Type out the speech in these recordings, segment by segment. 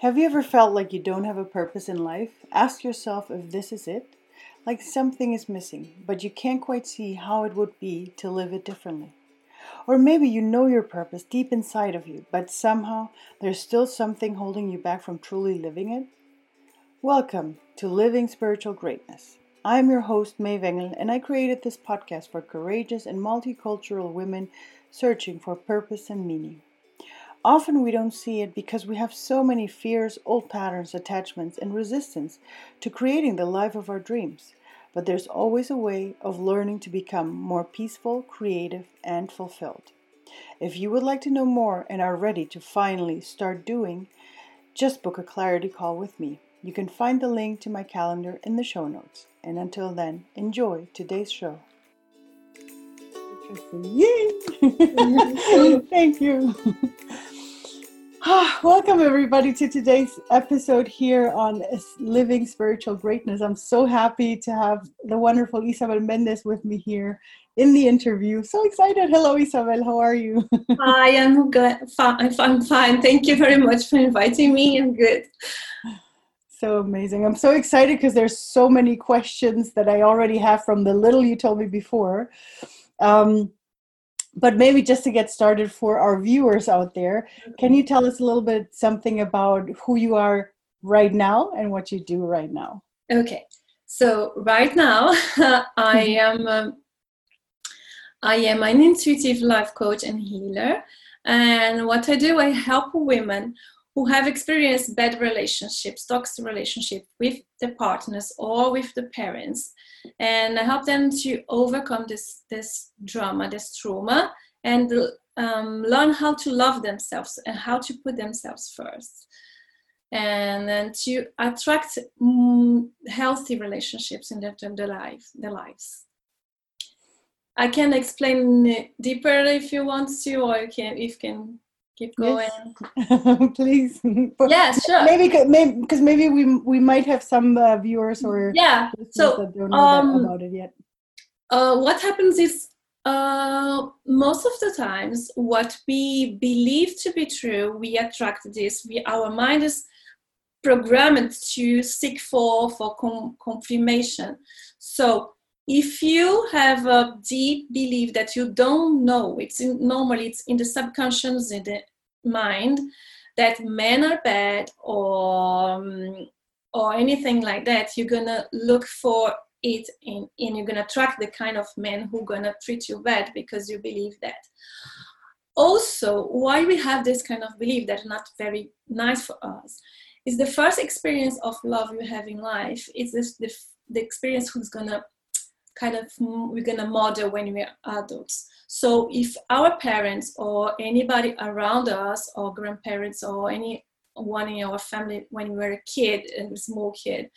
Have you ever felt like you don't have a purpose in life? Ask yourself if this is it. Like something is missing, but you can't quite see how it would be to live it differently. Or maybe you know your purpose deep inside of you, but somehow there's still something holding you back from truly living it. Welcome to Living Spiritual Greatness. I'm your host, Mei Wengel, and I created this podcast for courageous and multicultural women searching for purpose and meaning. Often we don't see it because we have so many fears, old patterns, attachments, and resistance to creating the life of our dreams. But there's always a way of learning to become more peaceful, creative, and fulfilled. If you would like to know more and are ready to finally start doing, just book a clarity call with me. You can find the link to my calendar in the show notes. And until then, enjoy today's show. Yay! Thank you. Welcome, everybody, to today's episode here on Living Spiritual Greatness. I'm so happy to have the wonderful Isabel Mendes with me here in the interview. So excited. Hello, Isabel. How are you? Hi, I'm good. I'm fine. Thank you very much for inviting me. I'm good. So amazing. I'm so excited because there's so many questions that I already have from the little you told me before. Um, but maybe just to get started for our viewers out there, can you tell us a little bit something about who you are right now and what you do right now? Okay, so right now I am um, I am an intuitive life coach and healer, and what I do I help women who have experienced bad relationships, toxic relationships with the partners or with the parents, and I help them to overcome this this drama, this trauma, and um, learn how to love themselves and how to put themselves first, and then to attract mm, healthy relationships in their, their life, their lives. I can explain deeper if you want to, or you can if you can keep going. Yes. please yeah sure. maybe because maybe, we we might have some uh, viewers or yeah so that don't know um, about it yet. uh, what happens is uh, most of the times what we believe to be true we attract this we our mind is programmed to seek for for com- confirmation. So if you have a deep belief that you don't know it's in, normally it's in the subconscious in the mind that men are bad or um, or anything like that you're gonna look for it and you're gonna attract the kind of men who gonna treat you bad because you believe that. Also why we have this kind of belief that's not very nice for us is the first experience of love you have in life it's this the, the experience who's gonna kind of we're going to model when we're adults. So if our parents or anybody around us or grandparents or anyone in our family when we were a kid and a small kid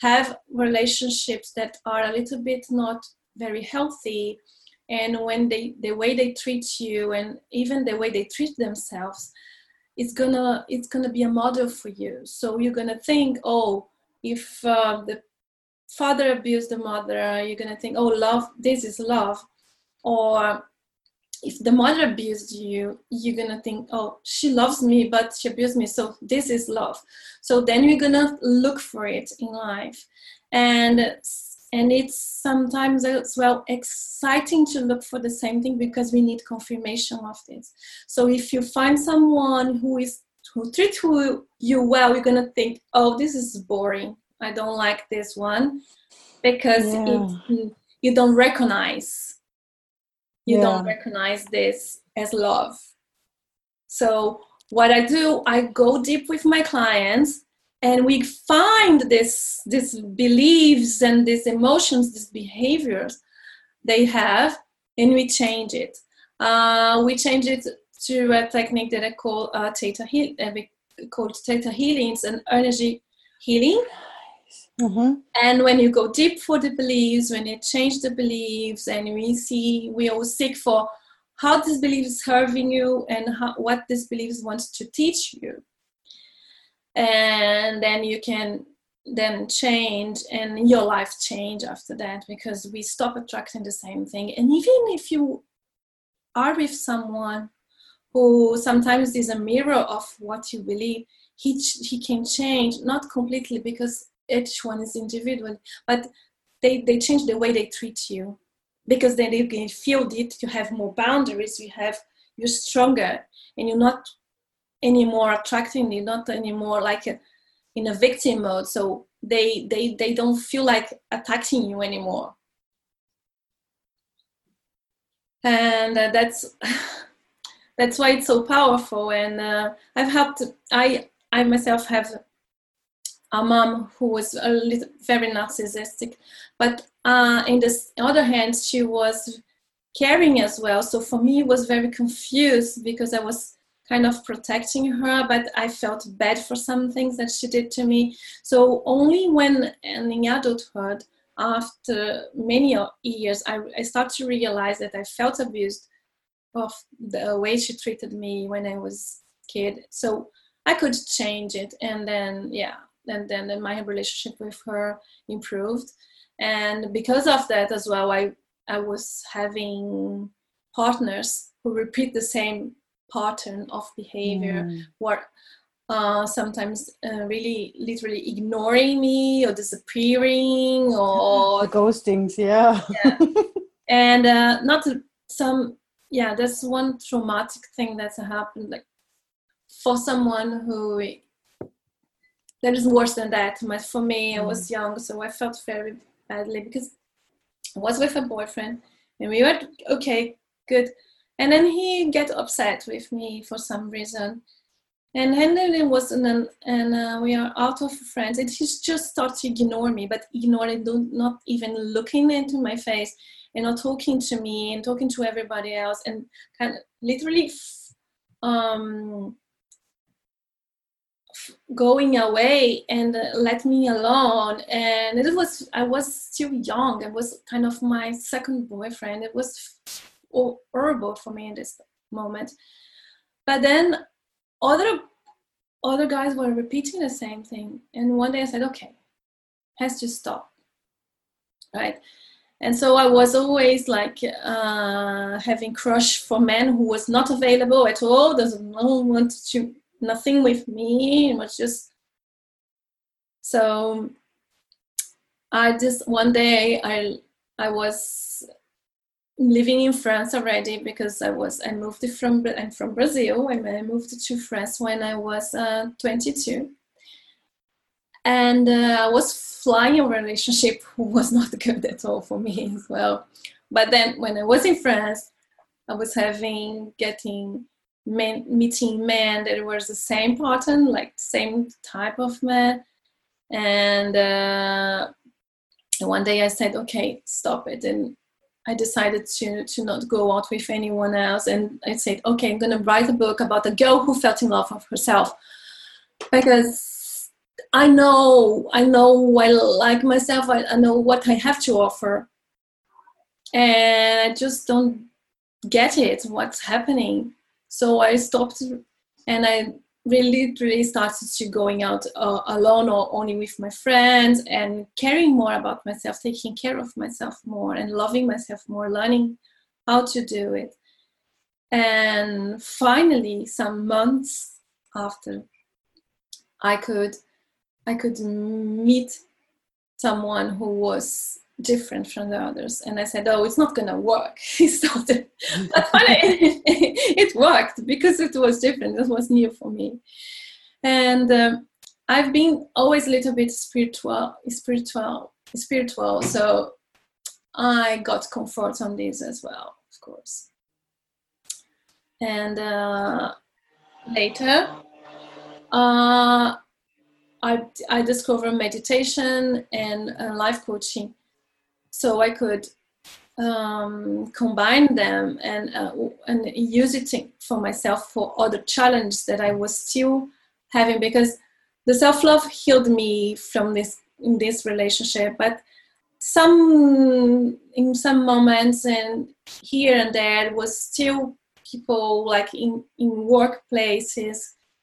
have relationships that are a little bit not very healthy and when they the way they treat you and even the way they treat themselves it's gonna it's gonna be a model for you so you're gonna think oh if uh, the father abused the mother, you're gonna think, oh, love, this is love. Or if the mother abused you, you're gonna think, oh, she loves me, but she abused me, so this is love. So then you're gonna look for it in life, and and it's sometimes as well exciting to look for the same thing because we need confirmation of this. So if you find someone who is who treats you well, you're gonna think, oh, this is boring. I don't like this one because yeah. it, you don't recognize you yeah. don't recognize this as love. So what I do, I go deep with my clients and we find this these beliefs and these emotions, these behaviors they have, and we change it. Uh, we change it to a technique that I call uh, theta heal, uh, called theta healing. It's an energy healing Mm-hmm. And when you go deep for the beliefs, when you change the beliefs, and we see, we always seek for how this belief is serving you and how, what this belief wants to teach you. And then you can then change and your life change after that because we stop attracting the same thing. And even if you are with someone who sometimes is a mirror of what you believe he he can change not completely because each one is individual but they they change the way they treat you. Because then you can feel it you have more boundaries you have you're stronger and you're not anymore attracting you're not anymore like a, in a victim mode. So they they they don't feel like attacking you anymore. And uh, that's that's why it's so powerful. And uh, i've helped i i myself have a mom who was a little very narcissistic. But uh, in the other hand she was caring as well. So for me it was very confused because i was kind of protecting her but i felt bad for some things that she did to me. So only when in adulthood after many years i, I started to realize that i felt abused of the way she treated me when i was kid. So i could change it and then yeah and then, then my relationship with her improved and because of that as well i i was having partners who repeat the same pattern of behavior mm. or uh, sometimes uh, really literally ignoring me or disappearing or ghostings yeah, yeah. and uh, not some yeah that's one traumatic thing that's happened like for someone who that is worse than that. But for me i was mm. young so i felt very badly because i was with a boyfriend and we were okay good. And then he get upset with me for some reason. And Henry was in an, and uh, we are out of friends. And he just started to ignore me but ignoring not even looking into my face and not talking to me and talking to everybody else and kind of literally um, going away and uh, let me alone. And it was i was still young. It was kind of my second boyfriend. It was horrible for me in this moment. But then other other guys were repeating the same thing. And one day i said okay has to stop. Right? And so i was always like uh, having crush for men who was not available at all. Doesn't no want to nothing with me it was just so i just one day i i was living in france already because i was i moved from i'm from brazil and i moved to france when i was uh, 22 and uh, i was flying a relationship was not good at all for me as well. But then when i was in france i was having getting men, meeting men that was the same pattern, like same type of man. And uh, one day I said, okay, stop it. And I decided to, to not go out with anyone else. And I said, okay, I'm going to write a book about a girl who felt in love with herself. Because I know, I know I like myself, I, I know what I have to offer. And I just don't get it, what's happening so I stopped and I really, really started to going out uh, alone or only with my friends and caring more about myself, taking care of myself more and loving myself more, learning how to do it. And finally, some months after, I could I could meet someone who was different from the others. And I said, oh, it's not to work. He started. but finally, it worked because it was different. It was new for me. And um, I've been always a little bit spiritual, spiritual, spiritual. So I got comfort on this as well, of course. And uh, later, uh, I, I discovered meditation and uh, life coaching so I could um, combine them and uh, and use it for myself for other challenges that I was still having because the self love healed me from this in this relationship, but some in some moments and here and there was still people like in in workplaces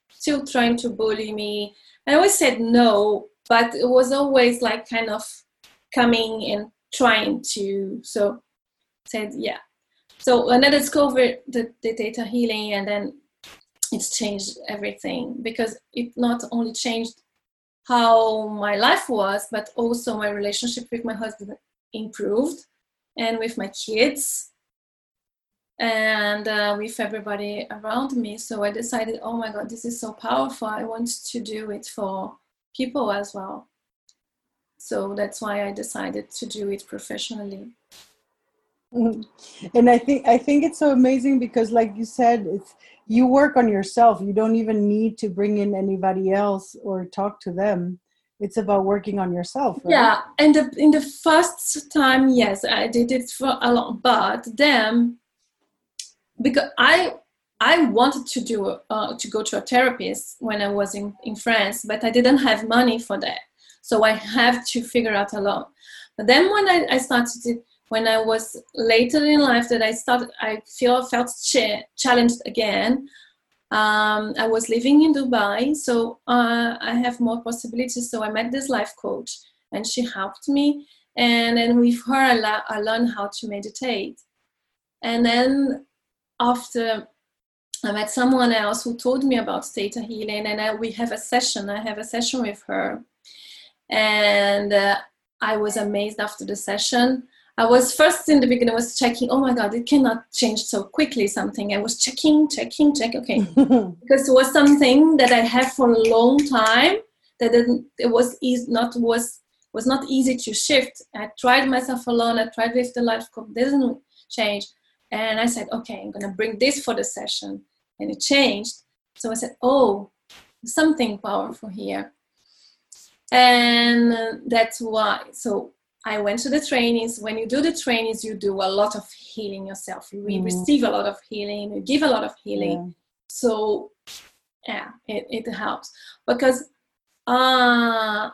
still trying to bully me. I always said no, but it was always like kind of coming and trying to so said yeah so when I discovered the, the theta healing, and then it's changed everything because it not only changed how my life was, but also my relationship with my husband improved, and with my kids, and uh, with everybody around me. So I decided, oh my God, this is so powerful. I want to do it for people as well. So that's why I decided to do it professionally. Mm-hmm. And I think I think it's so amazing because, like you said, it's you work on yourself. You don't even need to bring in anybody else or talk to them. It's about working on yourself. Right? Yeah, and the, in the first time, yes, I did it for a long. But then, because I I wanted to do uh, to go to a therapist when I was in in France, but I didn't have money for that, so I have to figure out alone. But then when I, I started when I was later in life that I started, I feel felt ch- challenged again. Um, I was living in Dubai, so uh, I have more possibilities. So I met this life coach, and she helped me. And then with her, I, la- I learned how to meditate. And then after I met someone else who told me about theta healing, and I, we have a session. I have a session with her, and uh, I was amazed after the session I was first in the beginning, I was checking, oh my God, it cannot change so quickly something. I was checking, checking, check, okay. because it was something that I had for a long time that it was easy, not was was not easy to shift. I tried myself alone, I tried with the life coach, didn't change. And I said, okay, I'm gonna bring this for the session. And it changed. So I said, oh, something powerful here. And that's why. So I went to the trainings. When you do the trainings, you do a lot of healing yourself. You mm. receive a lot of healing. You give a lot of healing. Yeah. So, yeah, it, it helps because uh,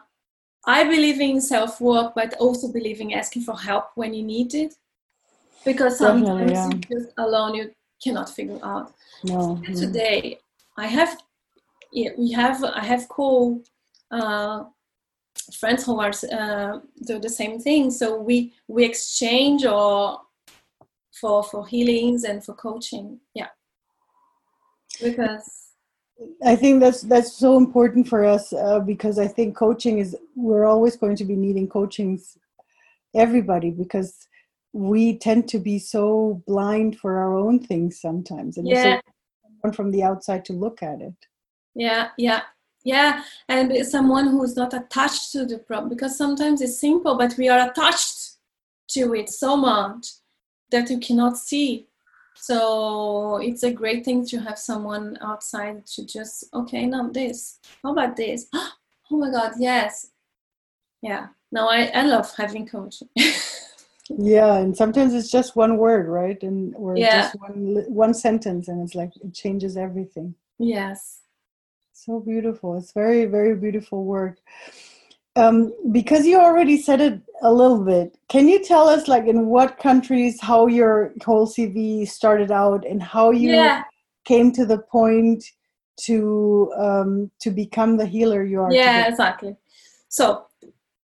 I believe in self work, but also believe in asking for help when you need it. Because sometimes yeah. just alone you cannot figure out. No. Today, I have, yeah, we have, I have co uh, friends who are uh, do the same thing. So we we exchange or for for healings and for coaching. Yeah, because I think that's that's so important for us uh, because I think coaching is we're always going to be needing coachings everybody because we tend to be so blind for our own things sometimes and yeah. so from the outside to look at it. Yeah, yeah, yeah and someone who is not attached to the problem because sometimes it's simple but we are attached to it so much that you cannot see. So it's a great thing to have someone outside to just okay now this. How about this? Oh my god yes. Yeah no i, I love having coaching yeah and sometimes it's just one word right? And or yeah. just one one sentence and it's like it changes everything. Yes so beautiful. It's very, very beautiful work. Um, because you already said it a little bit, can you tell us, like, in what countries, how your whole CV started out, and how you yeah. came to the point to um, to become the healer you are? Yeah, today? exactly. So,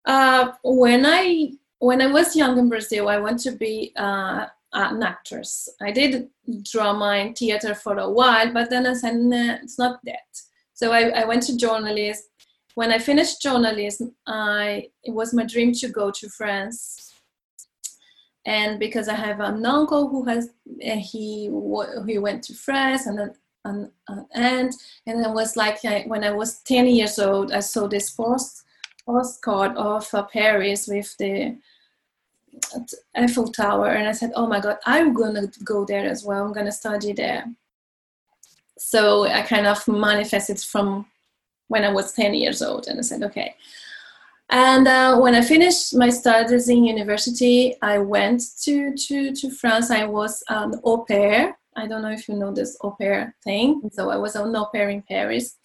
uh, when I when I was young in Brazil, I want to be uh, an actress. I did drama and theater for a while, but then I said, nah, it's not that. So I, I went to journalism. When I finished journalism, I it was my dream to go to France. And because I have an uncle who has uh, he he went to France and then an, an aunt, and it was like I, when I was 10 years old, I saw this post postcard of uh, Paris with the Eiffel Tower, and I said, "Oh my God, I'm gonna go there as well. I'm gonna study there." So I kind of manifested from when I was 10 years old, and I said, okay. And uh, when I finished my studies in university, I went to, to, to France. I was an au pair. I don't know if you know this au pair thing. So I was an au pair in Paris.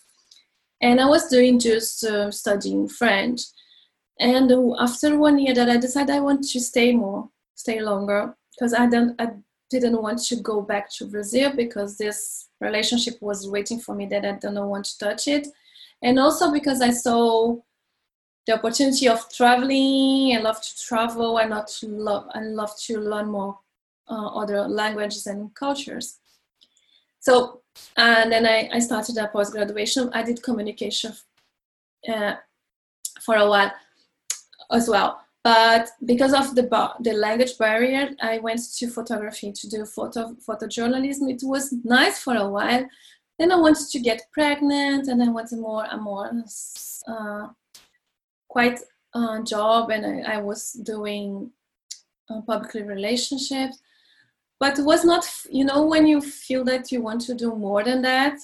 And I was doing just uh, studying French. And after one year that I decided I want to stay more, stay longer, because I, don't, I didn't want to go back to Brazil because this relationship was waiting for me that I don't want to touch it. And also because I saw the opportunity of traveling. I love to travel. I not love. I love to learn more uh, other languages and cultures. So, and then I, I started a post graduation. I did communication uh, for a while as well. But because of the the language barrier, I went to photography to do photo photojournalism. It was nice for a while. Then I wanted to get pregnant, and I wanted more a more uh, quite uh, job, and I, I was doing uh, public relationships but it was not you know when you feel that you want to do more than that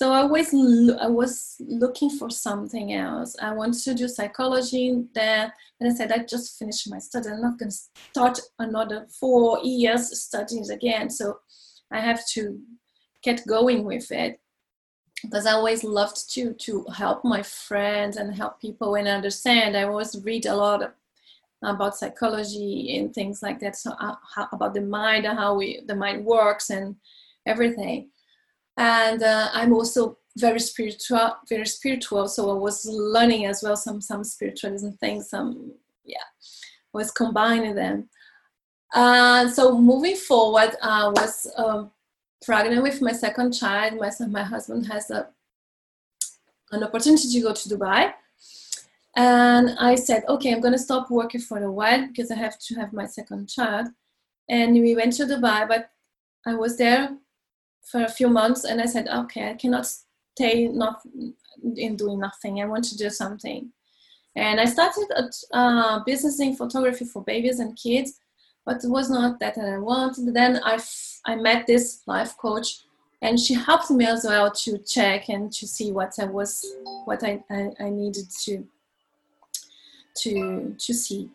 so i always i was looking for something else i wanted to do psychology then and i said i just finished my study i'm not going to start another four years studying again so i have to get going with it because I always loved to to help my friends and help people and understand. I always read a lot of about psychology and things like that. So uh, how, about the mind and how we, the mind works and everything. And uh, I'm also very spiritual, very spiritual. So I was learning as well some some spiritualism things. Some yeah, was combining them. Uh, so moving forward, I was um, pregnant with my second child. My my husband has a an opportunity to go to Dubai and I said, okay, I'm going to stop working for a while because I have to have my second child. And we went to Dubai, but I was there for a few months and I said, okay, I cannot stay not in doing nothing. I want to do something. And I started a uh, business in photography for babies and kids, but it was not that I wanted. Then I, f- I met this life coach and she helped me as well to check and to see what I was, what I, I, I needed to to to see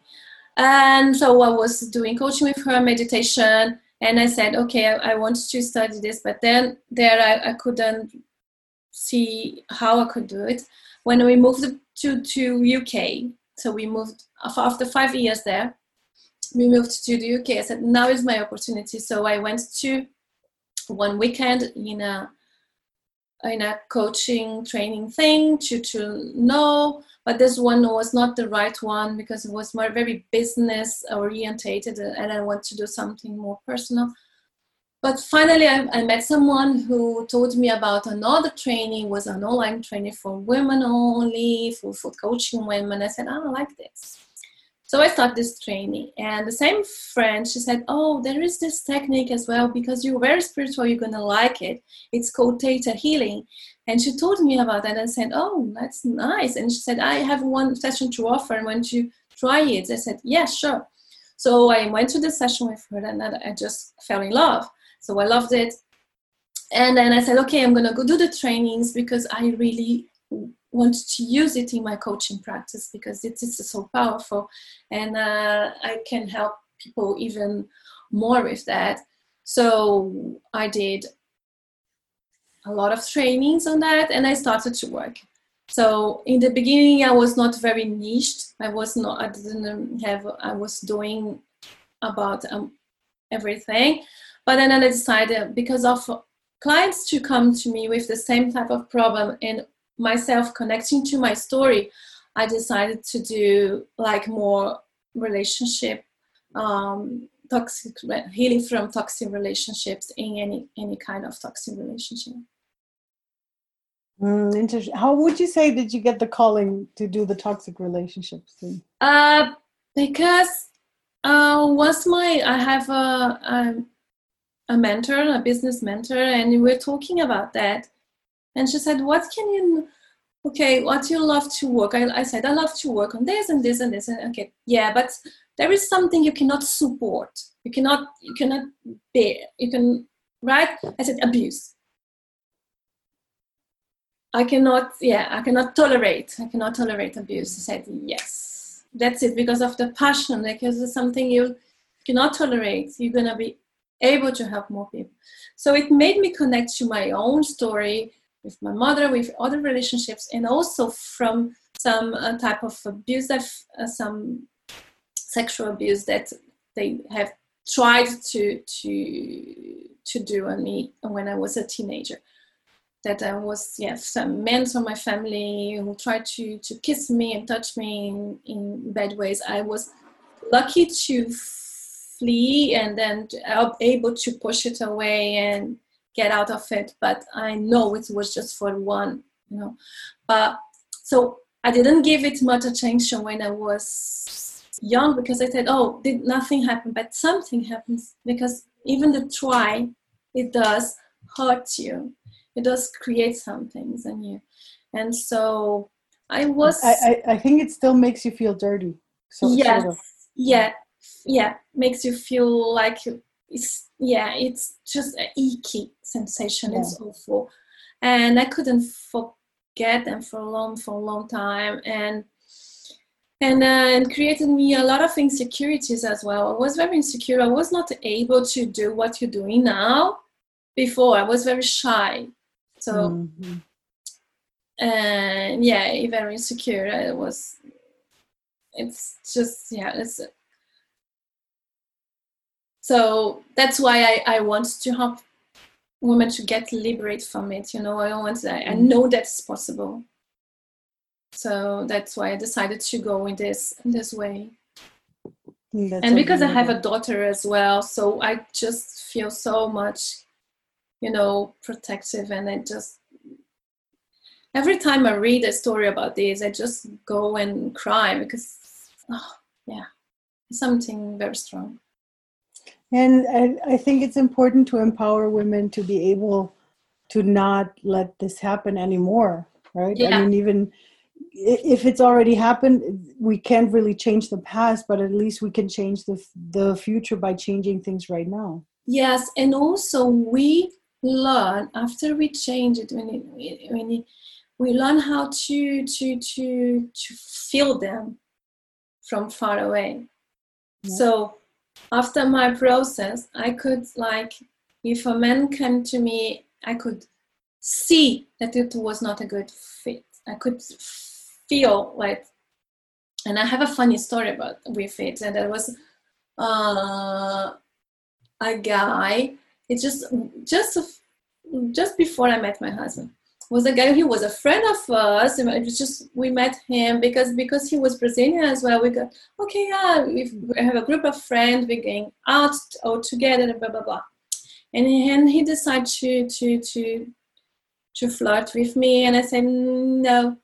and so i was doing coaching with her meditation and i said okay i, I want to study this but then there I, I couldn't see how i could do it. When we moved to to uk so we moved after five years there we moved to the uk i said now is my opportunity. So i went to one weekend in a in a coaching training thing to to know but this one was not the right one because it was more very business orientated uh, and i want to do something more personal but finally I, I, met someone who told me about another training was an online training for women only for, for coaching women i said i like this so I started this training, and the same friend, she said, "Oh, there is this technique as well because you're very spiritual. You're gonna like it. It's called theta healing." And she told me about that, and said, "Oh, that's nice." And she said, "I have one session to offer, and want you try it?" I said, "Yeah, sure." So I went to the session with her, and I just fell in love. So I loved it, and then I said, "Okay, I'm gonna go do the trainings because I really want to use it in my coaching practice because it is so powerful and uh, I can help people even more with that. So I did a lot of trainings on that and I started to work. So in the beginning, I was not very niched. I was not, I didn't have, I was doing about um, everything. But then I decided because of clients to come to me with the same type of problem and myself connecting to my story, I decided to do like more relationship, um, toxic healing from toxic relationships in any any kind of toxic relationship. Mm, interesting. How would you say did you get the calling to do the toxic relationships thing? Uh, because uh, once my I have a, a a mentor, a business mentor, and we we're talking about that, and she said, What can you, okay, what you love to work? I, I said, I love to work on this and this and this. And okay, yeah, but there is something you cannot support. You cannot, you cannot bear. You can, right? I said, abuse. I cannot, yeah, I cannot tolerate. I cannot tolerate abuse. I said, yes. That's it, because of the passion, because it's something you cannot tolerate. You're going to be able to help more people. So it made me connect to my own story with my mother, with other relationships, and also from some uh, type of abuse, uh, some sexual abuse that they have tried to to to do on me when I was a teenager. That I was, some men from my family who tried to to kiss me and touch me in, in bad ways. I was lucky to flee and then uh, able to push it away and get out of it but i know it was just for one you know but so i didn't give it much attention when i was young because i said oh did nothing happen but something happens because even the try it does hurt you it does create some things in you. And so i was i i, I think it still makes you feel dirty. So yes sort of. yeah. Yeah. Makes you feel like it's yeah it's just an icky sensation. Yeah. it's awful. And i couldn't forget them for a long for a long time. And and uh, it created me a lot of insecurities as well. I was very insecure. I was not able to do what you're doing now before. I was very shy so mm-hmm. and yeah very insecure It was it's just yeah it's so that's why I, I want to help women to get liberated from it you know i want i, I know that's possible. So that's why i decided to go in this in this way. That's and because i have a daughter as well so i just feel so much you know protective and i just every time i read a story about this i just go and cry because oh, yeah something very strong and I, I think it's important to empower women to be able to not let this happen anymore, right? Yeah. I mean, even if it's already happened, we can't really change the past, but at least we can change the the future by changing things right now. Yes, and also we learn after we change it when it, when it, we learn how to to to to feel them from far away. Yeah. So after my process, I could like, if a man came to me, I could see that it was not a good fit. I could feel like, and I have a funny story about with it, and there was uh, a guy. It just just just before I met my husband. Was a guy he was a friend of us it was just we met him because because he was brazilian as well. We got okay yeah we have a group of friends we're going out all together blah blah blah. And then he decided to to to to flirt with me and i said no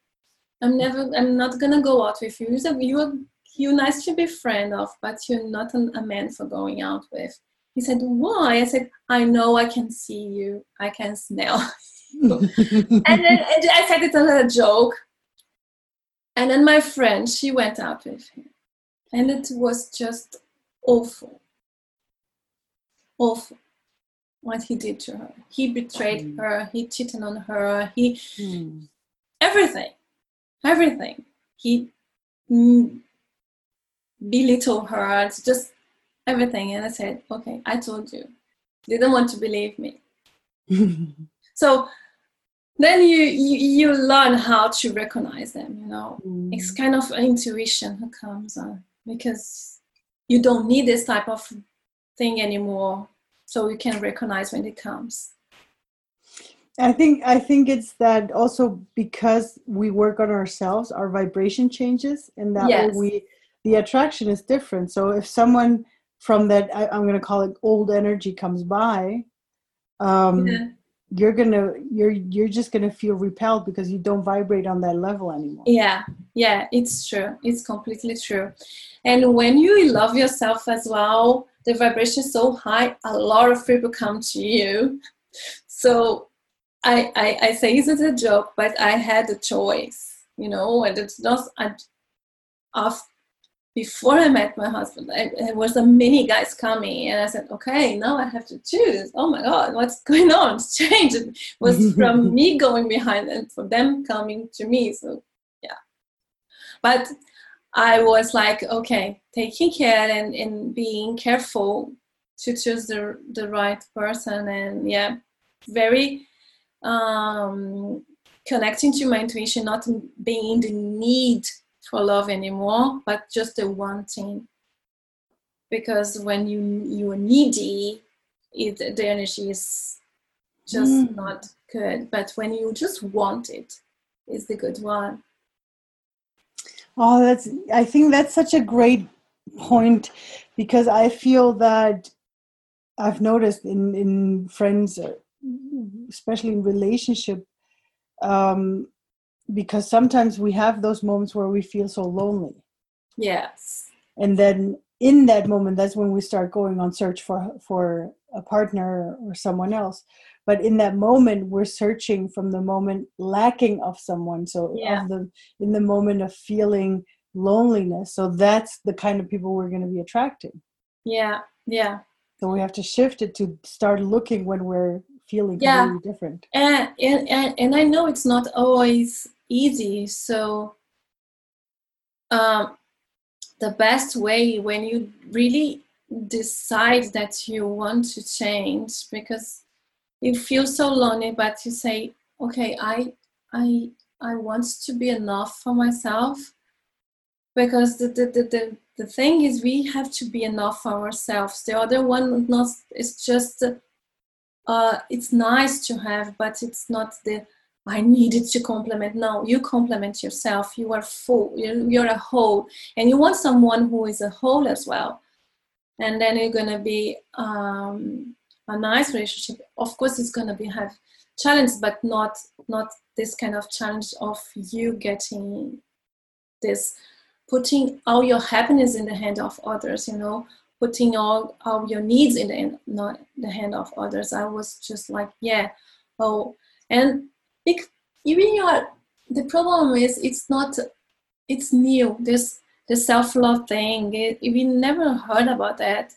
i'm never i'm not gonna go out with you. You're you're nice to be friend of but you're not a man for going out with he said why i said i know i can see you i can smell and then and I said it as a joke. And then my friend, she went out with him. And it was just awful. Awful what he did to her. He betrayed mm. her, he cheated on her, he mm. everything. Everything. He mm, belittled her, it's just everything. And I said, Okay, I told you. They Didn't want to believe me. so then you, you, you learn how to recognize them you know mm. it's kind of intuition who comes on because you don't need this type of thing anymore so you can recognize when it comes i think i think it's that also because we work on ourselves our vibration changes and that yes. way we the attraction is different so if someone from that I, am going to call it old energy comes by um, yeah. you're gonna you're you're just gonna feel repelled because you don't vibrate on that level anymore. Yeah yeah it's true it's completely true. And when you love yourself as well the vibration is so high a lot of people come to you. So i i, I say it's a joke but i had a choice you know and it's not I, after before I met my husband, I, there was a many guys coming, and I said, "Okay, now I have to choose." Oh my God, what's going on? It's changed. It was from me going behind and for them coming to me. So, yeah. But I was like, okay, taking care and, and being careful to choose the the right person, and yeah, very um, connecting to my intuition, not being in the need for love anymore, but just the wanting. Because when you you're needy, it, the energy is just mm. not good. But when you just want it, is the good one. Oh, that's I think that's such a great point because I feel that I've noticed in in friends, uh, especially in relationship, um, because sometimes we have those moments where we feel so lonely. Yes. And then in that moment, that's when we start going on search for for a partner or someone else. But in that moment, we're searching from the moment lacking of someone. So Yeah. of the in the moment of feeling loneliness. So that's the kind of people we're going to be attracting. Yeah. Yeah. So we have to shift it to start looking when we're feeling Yeah. different. and and and I know it's not always easy. So, um, the best way when you really decide that you want to change because you feel so lonely, but you say, "Okay, I I I want to be enough for myself." Because the the, the, the the thing is, we have to be enough for ourselves. The other one not is just uh, it's nice to have, but it's not the I needed to complement. No, you complement yourself. You are full. You're, you're a whole, and you want someone who is a whole as well. And then you're gonna be um, a nice relationship. Of course, it's gonna be have challenges, but not not this kind of challenge of you getting this putting all your happiness in the hand of others. You know, putting all, all your needs in the, in the hand of others. I was just like, yeah, oh, and bec- even your the problem is it's not it's new. This the self love thing. It, we never heard about that.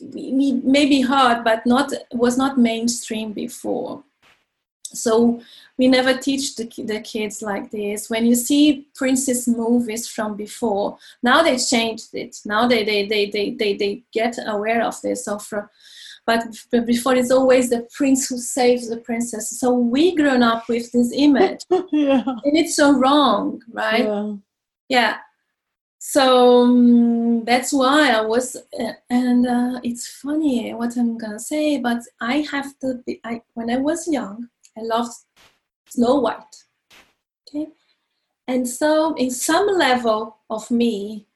We, we maybe heard, but not was not mainstream before. So we never teach the, the kids like this. When you see princess movies from before, now they changed it. Now they they they they they, they get aware of this. So but before it's always the prince who saves the princess. So we grown up with this image, yeah. and it's so wrong, right? Yeah. yeah so um, that's why i was uh, and uh, it's funny what i'm gonna say but i have to be I, when i was young i loved snow white okay and so in some level of me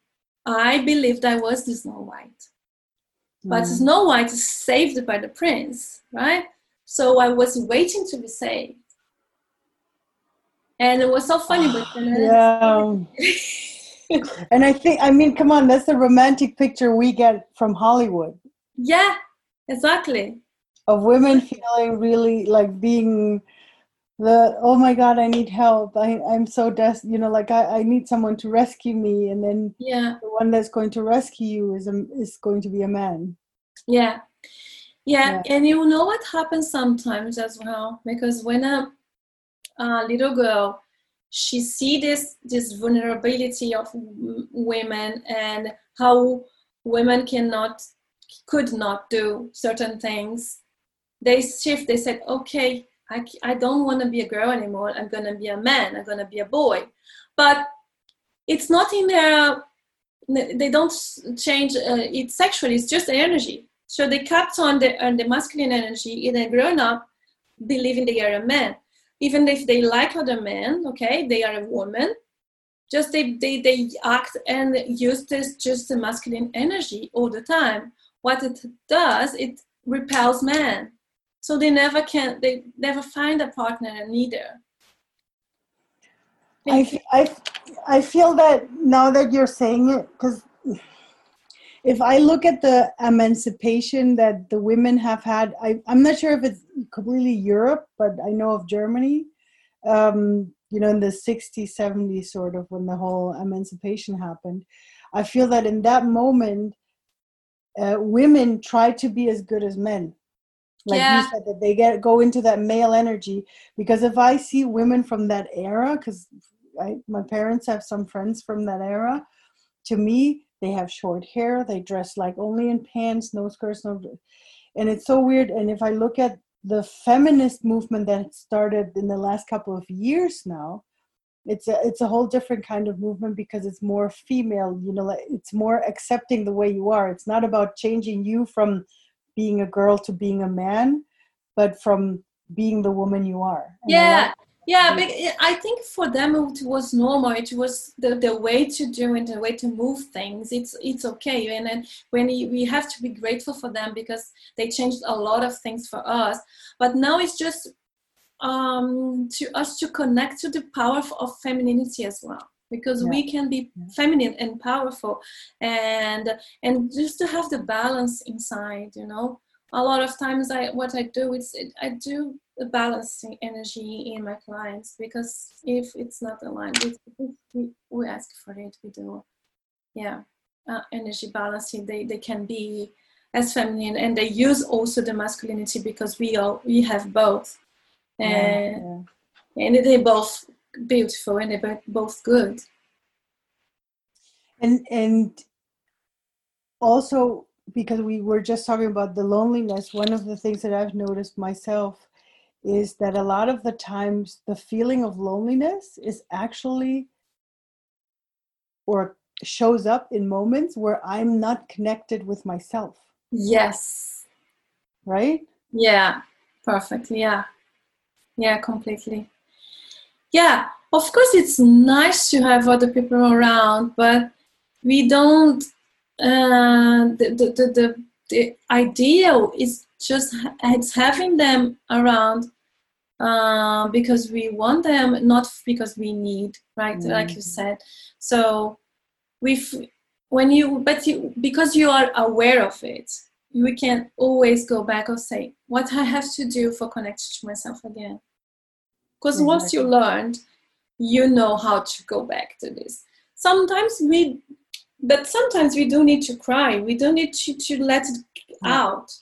i believed i was the snow white but Mm. snow white is saved by the prince right? So i was waiting to be saved. And it was so funny but then Yeah. And I think, I mean, come on, that's the romantic picture we get from Hollywood. Yeah exactly. Of women feeling really like being the, oh my God, I need help. I, I'm so des, you know, like I, I need someone to rescue me. And then yeah the one that's going to rescue you is, a, is going to be a man. Yeah. yeah. Yeah. and you know what happens sometimes as well because when a, a little girl she see this this vulnerability of w- women and how women cannot could not do certain things they shift they said okay i, I don't want to be a girl anymore. I'm going to be a man. I'm going to be a boy. But it's not in their they don't change uh, it sexually it's just energy. So they kept on the, on the masculine energy and they grown up believing they are a man. Even if they like other men okay they are a woman just they, they they act and use this just the masculine energy all the time. What it does it repels men so they never can they never find a partner neither I feel that now that you're saying it, because if I look at the emancipation that the women have had, I, I'm not sure if it's completely Europe, but I know of Germany, um, you know, in the 60s, 70s, sort of, when the whole emancipation happened. I feel that in that moment, uh, women try to be as good as men. Like Yeah. you said, that they get go into that male energy. Because if I see women from that era, because my parents have some friends from that era, to me, they have short hair, they dress like only in pants, no skirts, no. And it's so weird. And if I look at the feminist movement that started in the last couple of years now, it's a it's a whole different kind of movement because it's more female. You know, like it's more accepting the way you are. It's not about changing you from being a girl to being a man, but from being the woman you are. Yeah yeah but i think for them it was normal. It was the, the way to do it the way to move things. It's it's okay. And then when we have to be grateful for them because they changed a lot of things for us. But now it's just um to us to connect to the power of femininity as well because yeah. we can be feminine and powerful and and just to have the balance inside you know a lot of times i what i do is i do the balancing energy in my clients because if it's not aligned we, we, we ask for it we do yeah uh, energy balancing they, they can be as feminine and they use also the masculinity because we all we have both and yeah, yeah. and they both beautiful and they're both good. And and also because we were just talking about the loneliness one of the things that i've noticed myself is that a lot of the times the feeling of loneliness is actually or shows up in moments where i'm not connected with myself. Yes. Right? Yeah perfect yeah. Yeah completely yeah of course it's nice to have other people around but we don't uh, the, the, the, the, ideal is just it's having them around uh, because we want them not because we need right mm-hmm. like you said so with when you but you because you are aware of it we can always go back and say what i have to do for connection to myself again because once you learned you know how to go back to this. Sometimes we but sometimes we do need to cry. We do need to, to let it out.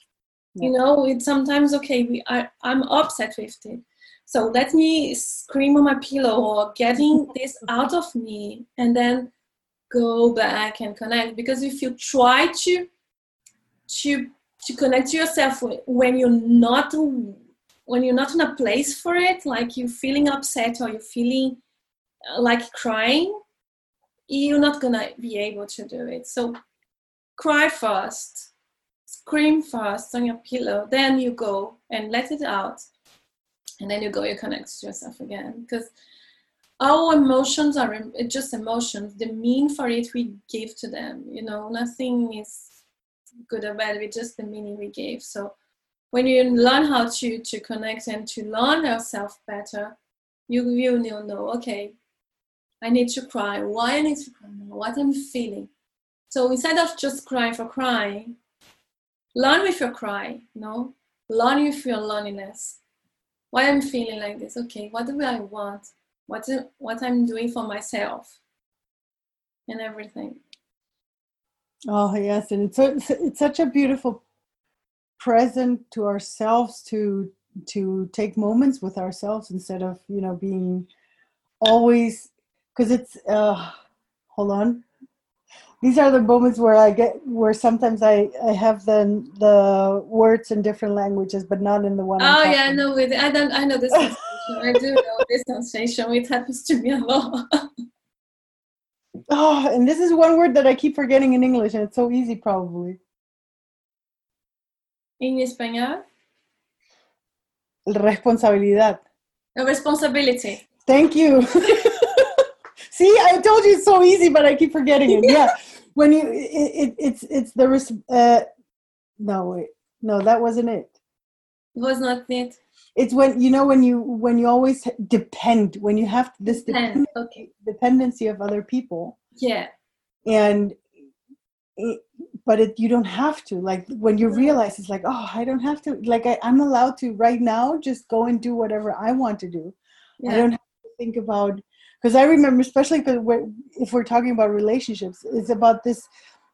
Yeah. you know it's sometimes okay we are i'm upset with it. So let me scream on my pillow or getting this out of me and then go back and connect. Because if you try to to to connect to yourself when you're not when you're not in a place for it like you're feeling upset or you're feeling uh, like crying you're not gonna be able to do it. So cry first, scream first on your pillow, then you go and let it out, and then you go, you connect to yourself again. Because our emotions are just emotions. The mean for it we give to them. You know, nothing is good or bad. We just the meaning we gave. So when you learn how to to connect and to learn yourself better, you you will know. Okay, I need to cry. Why I need to cry? What I'm feeling. So instead of just crying for crying, learn with your cry. No, learn with your loneliness. Why I'm feeling like this? Okay, what do I want? What what I'm doing for myself, and everything. Oh yes, and it's it's such a beautiful present to ourselves to to take moments with ourselves instead of you know being always because it's uh, hold on. These are the moments where i get where sometimes i i have the the words in different languages but not in the one oh yeah no with i don't i know this sensation i do know this sensation it happens to me a lot. Oh and this is one word that i keep forgetting in english and it's so easy probably in español responsabilidad responsibility thank you See, I told you it's so easy, but I keep forgetting it. Yeah, when you it, it, it's it's the uh, no wait no that wasn't it. It was not it. It's when you know when you when you always depend when you have this depend, okay. dependency of other people. Yeah. And it, but it, you don't have to like when you realize it's like oh i don't have to like I, i'm allowed to right now just go and do whatever i want to do yeah. i don't have to think about because I remember, especially because if we're talking about relationships, it's about this.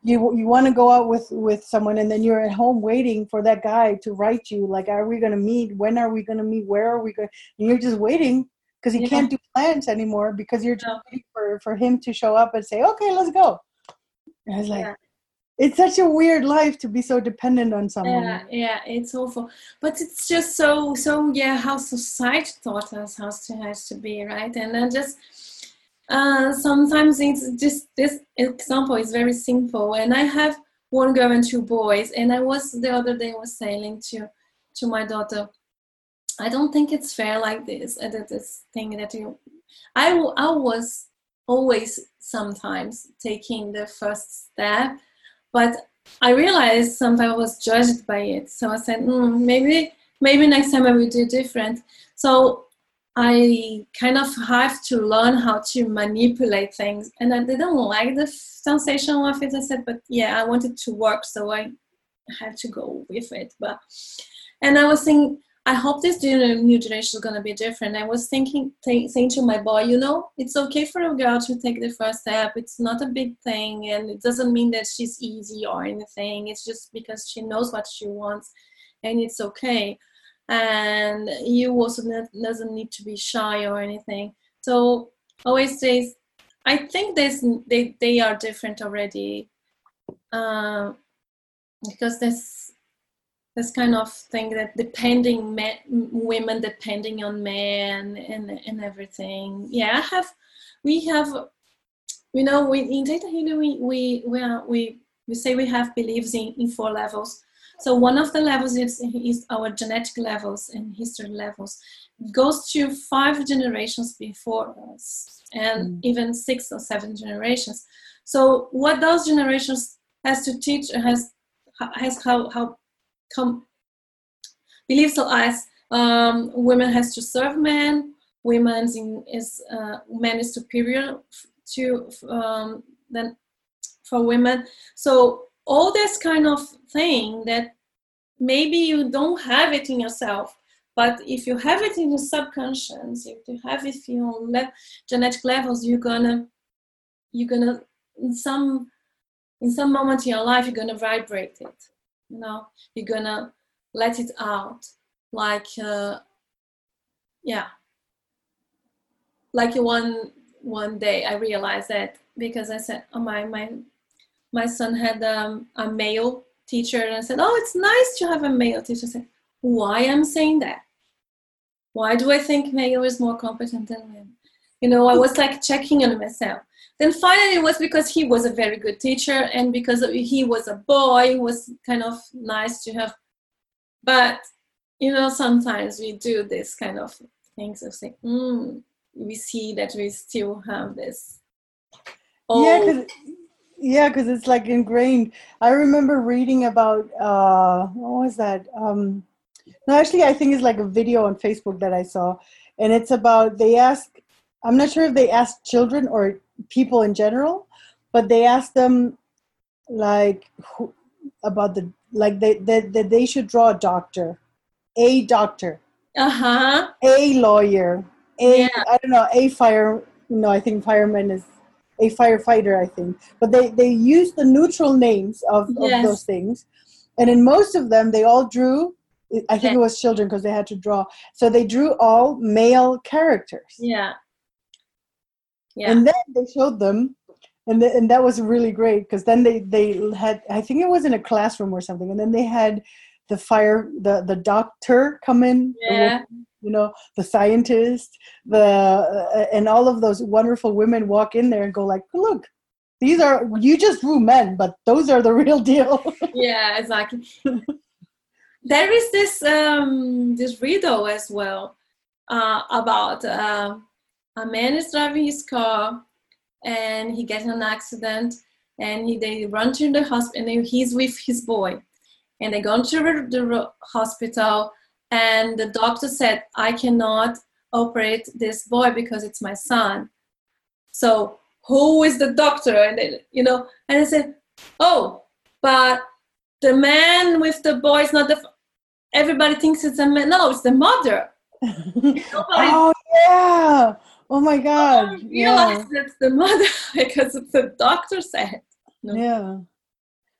You you want to go out with with someone, and then you're at home waiting for that guy to write you. Like, are we going to meet? When are we going to meet? Where are we going? And you're just waiting because you yeah. can't do plans anymore because you're just waiting for for him to show up and say, "Okay, let's go." And I was like. Yeah it's such a weird life to be so dependent on someone. yeah yeah it's awful. But it's just so so yeah how society taught us how to has to be right? And then just uh, sometimes it's just this example is very simple. And i have one girl and two boys and i was the other day was saying to to my daughter I don't think it's fair like this. Uh, this thing that you, I, I was always sometimes taking the first step, but I realized sometimes I was judged by it. So I said, mm, maybe maybe next time I will do different. So I kind of have to learn how to manipulate things, and I didn't like the sensation of it. I said, but yeah, I wanted to work, so I had to go with it. But and I was thinking I hope this new generation is going to be different. I was thinking, th- saying to my boy, you know, it's okay for a girl to take the first step. It's not a big thing, and it doesn't mean that she's easy or anything. It's just because she knows what she wants, and it's okay. And you also doesn't need to be shy or anything. So always says, I think this they they are different already, uh, because there's this kind of thing that depending men, women depending on men and and everything. Yeah i have we have you know we in Theta Healing we we we, are, we we say we have beliefs in, in four levels. So one of the levels is, is our genetic levels and history levels. It goes to five generations before us and mm. even six or seven generations. So what those generations has to teach has has how how come beliefs as um, women has to serve men, women is uh, men is superior to um, than for women. So all this kind of thing that maybe you don't have it in yourself, but if you have it in your subconscious, if you have it in your le- genetic levels, you're gonna you're gonna in some in some moment in your life you're gonna vibrate it you know you're gonna let it out. Like uh, yeah. Like one one day i realized that because i said oh my my my son had um, a male teacher and i said oh it's nice to have a male teacher. I said why i'm saying that? Why do i think male is more competent than women? You know i was like checking on myself then finally, it was because he was a very good teacher and because he was a boy, it was kind of nice to have. But you know, sometimes we do this kind of things of saying, mm, we see that we still have this. Yeah, because yeah, because it's like ingrained. I remember reading about uh, what was that? Um, no, actually, I think it's like a video on Facebook that I saw, and it's about they ask. I'm not sure if they asked children or people in general, but they asked them like who, about the like they that they, they should draw a doctor, a doctor, uh huh, a lawyer, a yeah. I don't know, a fire. No, I think fireman is a firefighter. I think, but they they use the neutral names of, yes. of those things, and in most of them they all drew I think it was children because they had to draw. So they drew all male characters. Yeah. Yeah. And then they showed them, and the, and that was really great because then they they had I think it was in a classroom or something, and then they had the fire the the doctor come in. Yeah. you know the scientist the uh, and all of those wonderful women walk in there and go like look these are you just drew men but those are the real deal yeah exactly there is this um this riddle as well uh, about uh, a man is driving his car and he gets in an accident and he, they run to the hospital and he's with his boy. And they go to the hospital and the doctor said i cannot operate this boy because it's my son. So who is the doctor? And they, you know and i said oh but the man with the boy is not the everybody thinks it's a man. No it's the mother. Oh yeah Oh my God! I realize yeah. it's the mother because the doctor said. No. Yeah,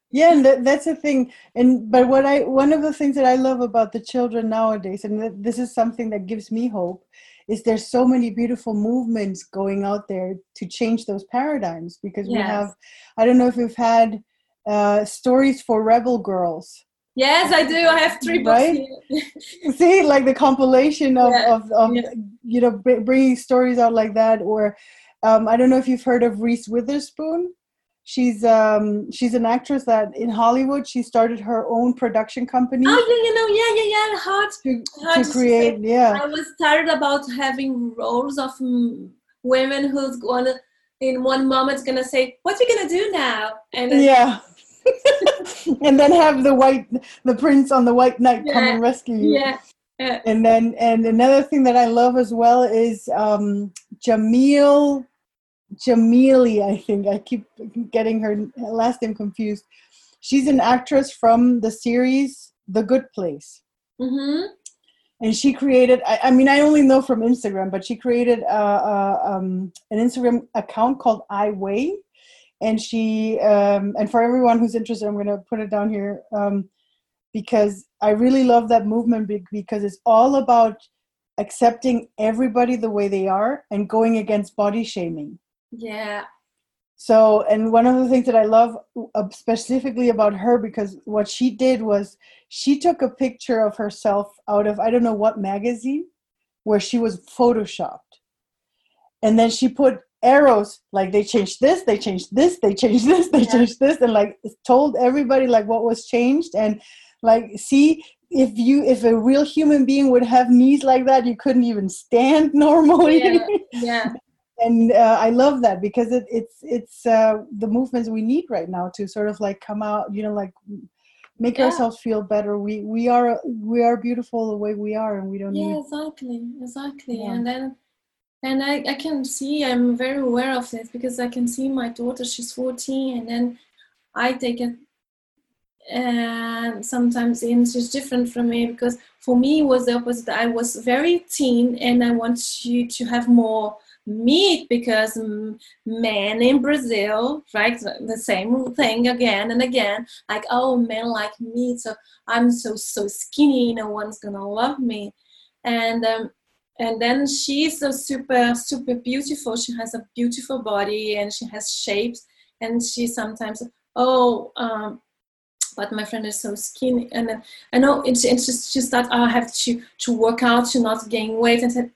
yeah, and that, that's the thing. And but what I one of the things that I love about the children nowadays, and this is something that gives me hope, is there's so many beautiful movements going out there to change those paradigms because yes. we have. I don't know if we've had uh, stories for rebel girls Yes, I do. I have three books. Right? See, like the compilation of, yeah. of, of yeah. you know, bringing stories out like that. Or um, I don't know if you've heard of Reese Witherspoon. She's um she's an actress that in Hollywood she started her own production company. Oh yeah, you know, yeah, yeah, yeah. Hard to, hard to create, yeah. I was tired about having roles of mm, women who's gonna in one moment gonna say, "What are you gonna do now?" And yeah. and then have the white the prince on the white knight yeah. come and rescue you. Yeah. yeah. And then and another thing that I love as well is um Jamil Jamili, I think. I keep getting her last name confused. She's an actress from the series The Good Place. Mm-hmm. And she created, I, I, mean, I only know from Instagram, but she created uh, uh, um, an Instagram account called I Weigh. And she, um, and for everyone who's interested, I'm going to put it down here um, because I really love that movement because it's all about accepting everybody the way they are and going against body shaming. Yeah. So, and one of the things that I love uh, specifically about her, because what she did was she took a picture of herself out of I don't know what magazine where she was photoshopped. And then she put arrows like they changed this, they changed this, they changed this, they yeah. changed this, and like told everybody like what was changed. And like, see, if you if a real human being would have knees like that, you couldn't even stand normally. Yeah. yeah and uh, I love that because it, it's it's uh, the movements we need right now to sort of like come out, you know, like make yeah. ourselves feel better. We we are we are beautiful the way we are, and we don't. Yeah, need... exactly, exactly. Yeah. And then, and I I can see I'm very aware of this because I can see my daughter. She's 14, and then I take it. And sometimes she's different from me because for me it was the opposite. I was very teen, and I want you to have more meat because men in Brazil, right, the same thing again and again, like, oh, men like meat, so I'm so, so skinny, no one's gonna love me. And, um, and then she's so super, super beautiful. She has a beautiful body and she has shapes. And she sometimes, oh, um, but my friend is so skinny. And I know it's, it's just, just that I have to, to work out to not gain weight. And said,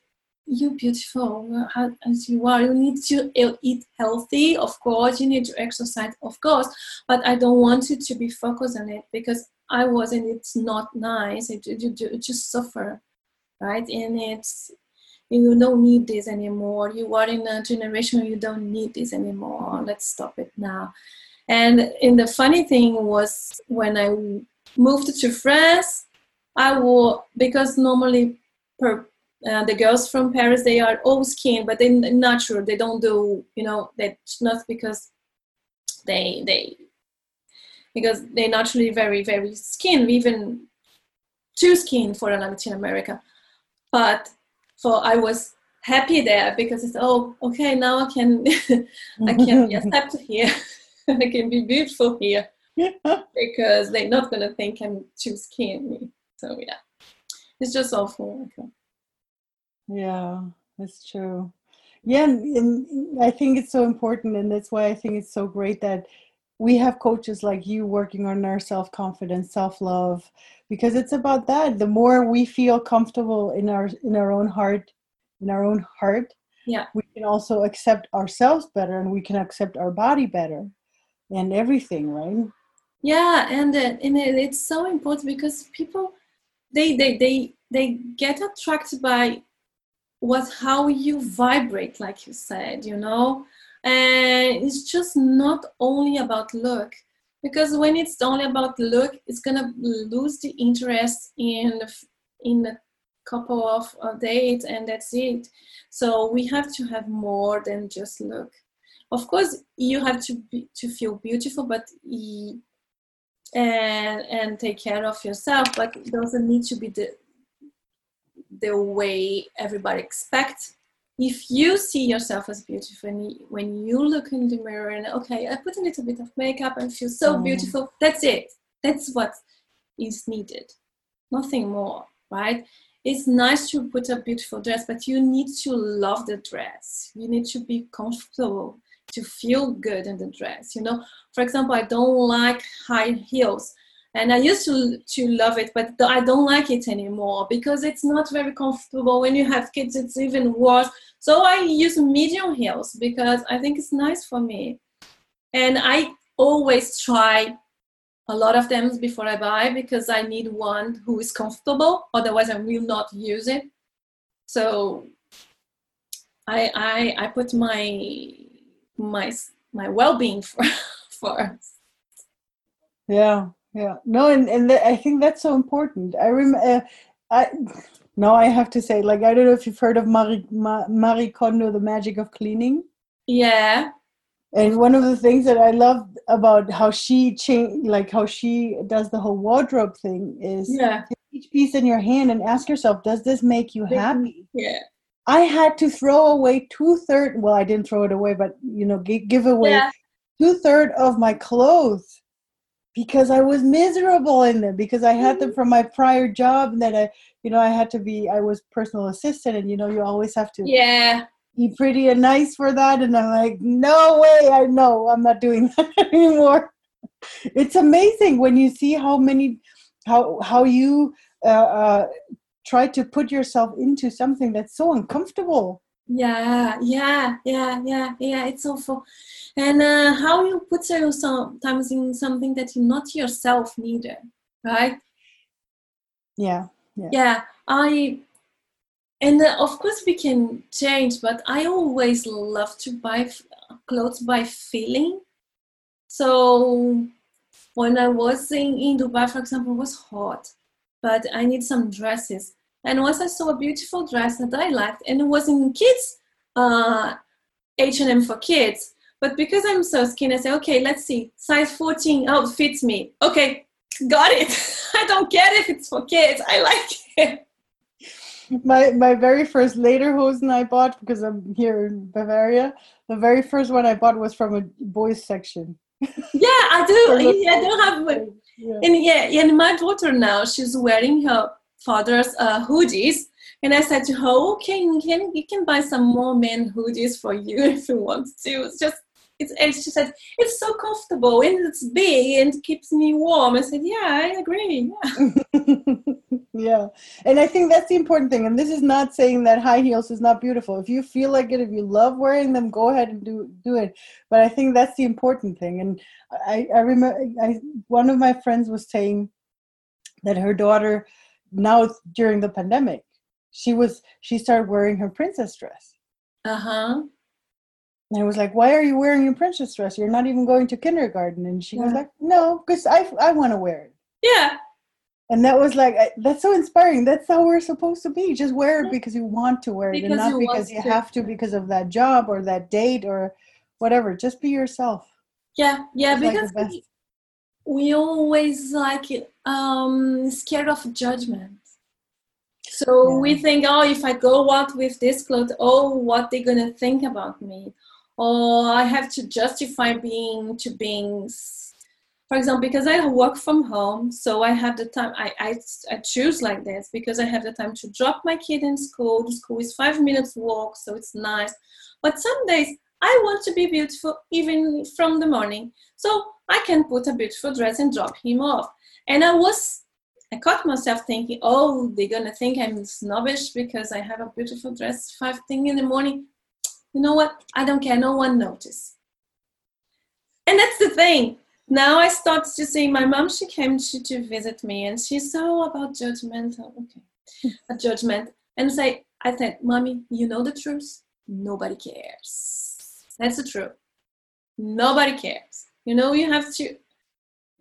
you're beautiful as you are. You need to eat healthy, of course. You need to exercise, of course. But I don't want you to be focused on it because I was, and it's not nice. It, it, it just suffer, right? And it's you don't need this anymore. You are in a generation you don't need this anymore. Let's stop it now. And and the funny thing was when I moved to France, I will because normally per uh, the girls from Paris, they are all skin, but they're natural. They don't do, you know, that's not because they they because they're naturally very very skin, even too skin for Latin America. But for I was happy there because it's oh okay now I can I can be accepted here. I can be beautiful here because they're not gonna think I'm too skinny. So yeah, it's just awful. Okay. Yeah, that's true. Yeah, and, and I think it's so important, and that's why I think it's so great that we have coaches like you working on our self confidence, self love, because it's about that. The more we feel comfortable in our in our own heart, in our own heart, yeah, we can also accept ourselves better, and we can accept our body better, and everything, right? Yeah, and uh, and it's so important because people they they they they get attracted by what how you vibrate like you said you know and it's just not only about look because when it's only about look it's gonna lose the interest in in a couple of uh, dates and that's it. So we have to have more than just look of course you have to be to feel beautiful but and and take care of yourself but it doesn't need to be the the way everybody expects if you see yourself as beautiful and when you look in the mirror and okay i put a little bit of makeup and feel so mm. beautiful that's it. That's what is needed. Nothing more right? It's nice to put a beautiful dress but you need to love the dress. You need to be comfortable to feel good in the dress you know? For example i don't like high heels and I used to to love it, but I don't like it anymore because it's not very comfortable. When you have kids, it's even worse. So I use medium heels because I think it's nice for me. and I always try a lot of them before I buy because I need one who is comfortable. Otherwise, I will not use it. So I I, I put my my my well-being for first. Yeah, yeah. No, and and I think that's so important. I remember. Uh, I no, I have to say, like I don't know if you've heard of Marie Ma- Marie Kondo, the magic of cleaning. Yeah. And one of the things that I love about how she change, like how she does the whole wardrobe thing, is Yeah. take each piece in your hand and ask yourself, does this make you happy? Yeah. I had to throw away two third. Well, I didn't throw it away, but you know, gi- give away Yeah. two third of my clothes because I was miserable in them because I had them from my prior job and that I, you know, I had to be. I was personal assistant, and you know, you always have to Yeah. be pretty and nice for that. And I'm like, no way, I know I'm not doing that anymore. It's amazing when you see how many, how how you uh, uh, try to put yourself into something that's so uncomfortable. Yeah, yeah, yeah, yeah, yeah. It's awful. And uh, how you put yourself sometimes in something that you're not yourself neither, right? Yeah, Yeah, I, and uh, of course we can change, but I always love to buy f- clothes by feeling. So when I was in, in Dubai, for example, it was hot, but I need some dresses. And once I saw a beautiful dress that I liked, and it was in kids, uh, H&M for kids. But because I'm so skinny, I say, okay, let's see, size 14, oh, it fits me. Okay, got it. I don't care if it's for kids. I like it. my my very first lederhosen I bought because I'm here in Bavaria. The very first one I bought was from a boys section. Yeah, I do. Yeah, I don't have. Yeah. And yeah, and my daughter now, she's wearing her father's uh, hoodies. And I said to her, okay, you can, you can buy some more men hoodies for you if you want to. It's just, it's, and she said, it's so comfortable and it's big and keeps me warm. I said, yeah, I agree. Yeah. yeah and i think that's the important thing and this is not saying that high heels is not beautiful if you feel like it if you love wearing them go ahead and do do it but i think that's the important thing and i i remember i one of my friends was saying that her daughter now during the pandemic she was she started wearing her princess dress Uh huh. and I was like, "Why are you wearing your princess dress? You're not even going to kindergarten." And she was like, "No, because I I want to wear it." Yeah. And that was like, I, that's so inspiring. That's how we're supposed to be. Just wear it because you want to wear it and not you because you to. have to because of that job or that date or whatever. Just be yourself. Yeah. Yeah. It's Because best. we, we always like um scared of judgment. So we think, oh, if I go out with this clothes, oh, what they gonna think about me? Or I have to justify being to being, for example, because I work from home, so I have the time. I, I I choose like this because I have the time to drop my kid in school. The school is five minutes walk, so it's nice. But some days I want to be beautiful even from the morning, so I can put a beautiful dress and drop him off. And I was I caught myself thinking, oh, they're gonna think I'm snobbish because I have a beautiful dress five thing in the morning. You know what? I don't care. No one notice. And that's the thing. Now I start to see my mom. She came to, to visit me, and she's so about judgmental. Okay, a judgment. And say, I said, mommy, you know the truth. Nobody cares. That's the truth. Nobody cares. You know, you have to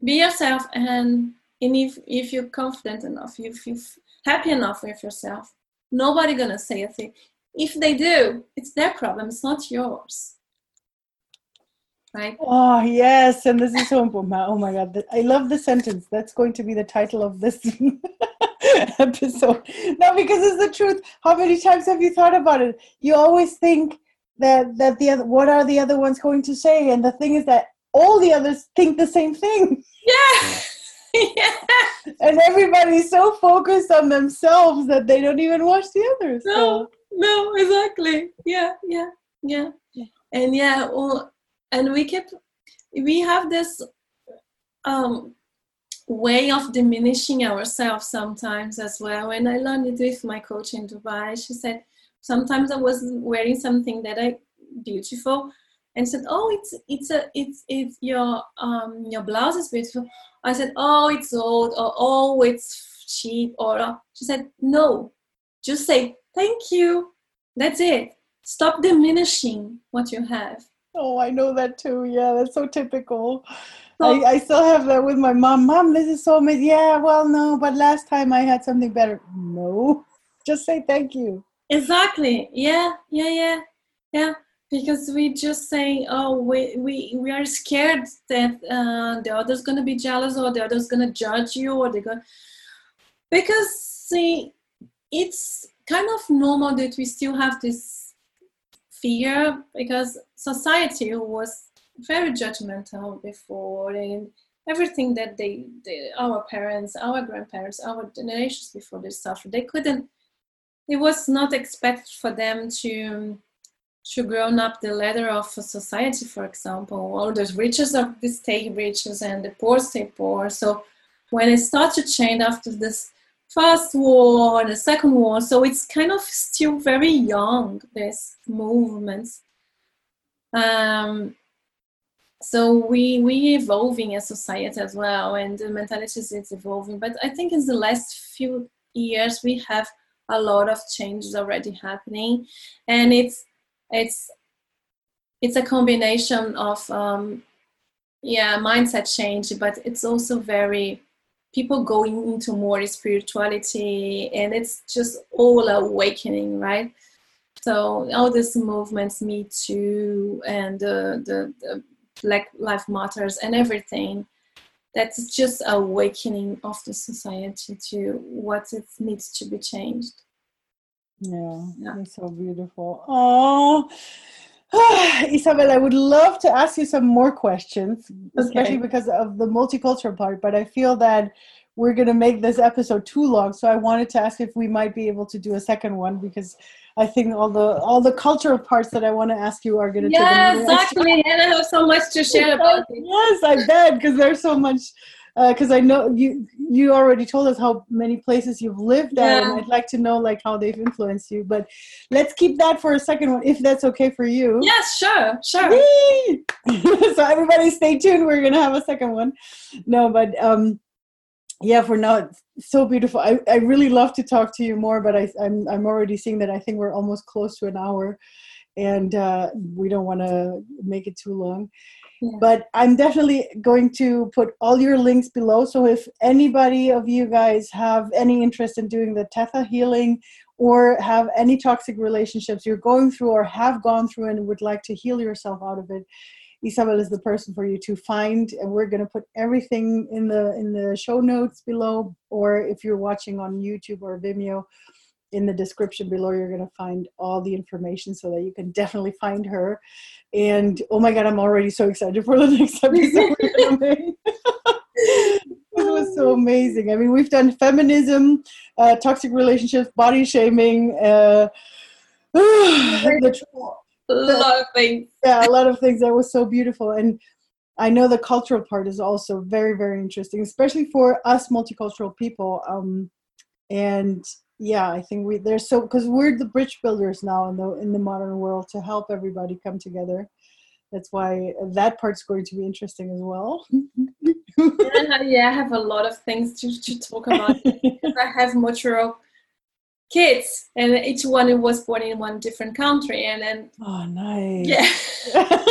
be yourself and and if if you're confident enough if you're happy enough with yourself nobody gonna say a thing if they do it's their problem it's not yours right Oh yes, and this is so important. Oh my god, I love the sentence. That's going to be the title of this episode. No, because it's the truth. How many times have you thought about it? You always think that that the other what are the other ones going to say, and the thing is that all the others think the same thing, yeah. Yeah. And everybody's so focused on themselves that they don't even watch the others. no So, no exactly. Yeah yeah yeah. Yeah. and yeah well, and we keep we have this um way of diminishing ourselves sometimes as well. And i learned it with my coach in dubai. She said sometimes i was wearing something that i beautiful and said, "Oh, it's it's a it's it's your um your blouse is beautiful." I said, "Oh, it's old," or "Oh, it's cheap," or uh, she said, "No, just say thank you. That's it. Stop diminishing what you have." Oh, I know that too. Yeah, that's so typical. So, I, I still have that with my mom. Mom, this is so amazing. Yeah, well, no, but last time I had something better. No, just say thank you. Exactly. Yeah, yeah, yeah, yeah because we just say oh we we, we are scared that uh, the other's going to be jealous or the other's going to judge you or they're gonna because see it's kind of normal that we still have this fear because society was very judgmental before and everything that they, they our parents our grandparents our generations before they suffered. They couldn't it was not expected for them to to grown up the ladder of society, for example, all the riches of the stay riches and the poor stay poor. So when it started to change after this first war and the second war, so it's kind of still very young, this movements. Um, so we we evolving as society as well, and the mentalities is evolving. But I think in the last few years we have a lot of changes already happening, and it's it's it's a combination of um, yeah mindset change but it's also very people going into more spirituality and it's just all awakening right? So all these movements me too and uh, the, the black life matters and everything that's just awakening of the society to what it needs to be changed yeah, yeah. it's so beautiful. Oh, Isabel, I would love to ask you some more questions, especially because of the multicultural part, but I feel that we're going to make this episode too long. So I wanted to ask if we might be able to do a second one because I think all the all the cultural parts that I want to ask you are going to yeah, exactly. And I have so much to share about it. Yes, I bet because there's so much because uh, I know you you already told us how many places you've lived at, yeah. and I'd like to know like how they've influenced you. But let's keep that for a second one, if that's okay for you. Yes, sure, sure. so everybody, stay tuned. We're gonna have a second one. No, but um, yeah, for now, it's so beautiful. I, I really love to talk to you more, but I I'm I'm already seeing that I think we're almost close to an hour, and uh, we don't want to make it too long. But I'm definitely going to put all your links below. So if anybody of you guys have any interest in doing the Theta healing or have any toxic relationships you're going through or have gone through and would like to heal yourself out of it, Isabel is the person for you to find. And we're going to put everything in the in the show notes below or if you're watching on YouTube or Vimeo in the description below you're going to find all the information so that you can definitely find her. And oh my god i'm already so excited for the next episode. It was so amazing. I mean we've done feminism uh, toxic relationships body shaming uh, the, a lot of things. Yeah a lot of things. That was so beautiful. And I know the cultural part is also very, very interesting, especially for us multicultural people. Um, and yeah i think we there's so because we're the bridge builders now in the in the modern world to help everybody come together that's why uh, that part's going to be interesting as well yeah, yeah i have a lot of things to, to talk about i have multiple kids and each one was born in one different country and then oh nice yeah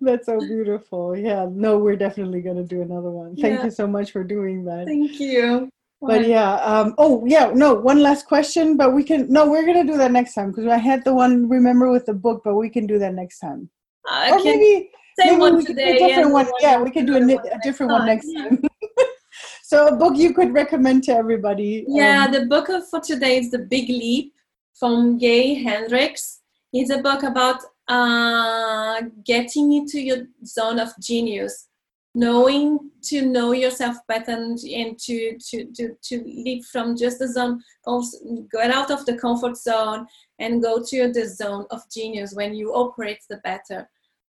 That's so beautiful. Yeah, no, we're definitely going to do another one. Thank yeah. you so much for doing that. Thank you but yeah um, oh yeah no one last question but we can no we're gonna do that next time because i had the one remember with the book but we can do that next time. I or maybe, maybe one today a different one. yeah we can do a, a different one next yeah. time. So a book you could recommend to everybody yeah um, the book for today is the big leap from gay hendricks. It's a book about uh, getting into your zone of genius knowing to know yourself better and, and to, to, to, to leave from just the zone, get out of the comfort zone and go to the zone of genius when you operate the better.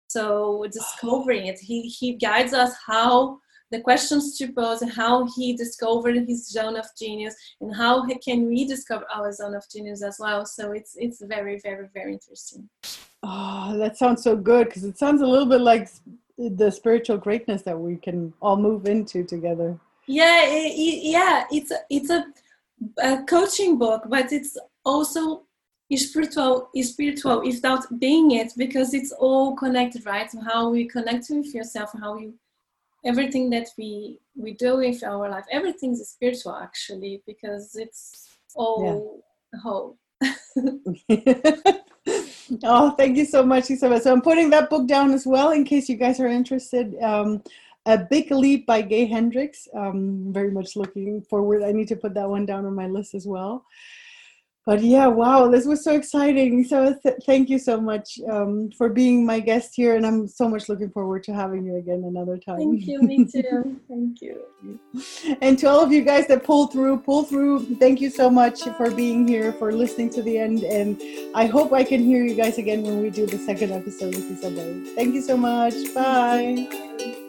So discovering it, he, he guides us how the questions to pose, and how he discovered his zone of genius, and how he can we discover our zone of genius as well. So it's it's very very very interesting. Oh, that sounds so good because it sounds a little bit like the spiritual greatness that we can all move into together. Yeah, it, yeah, it's a, it's a, a coaching book, but it's also spiritual spiritual without being it because it's all connected right how we connect with yourself how you everything that we we do with our life everything's spiritual actually because it's all yeah. whole oh thank you so much Isabel. so i'm putting that book down as well in case you guys are interested. Um, a big leap by gay hendricks. Um, very much looking forward. I need to put that one down on my list as well but yeah, wow, this was so exciting. So th- thank you so much um, for being my guest here, and I'm so much looking forward to having you again another time. Thank you, me too. thank you. And to all of you guys that pull through, pull through. Thank you so much for being here, for listening to the end, and I hope I can hear you guys again when we do the second episode with Isabel. Thank you so much. Bye.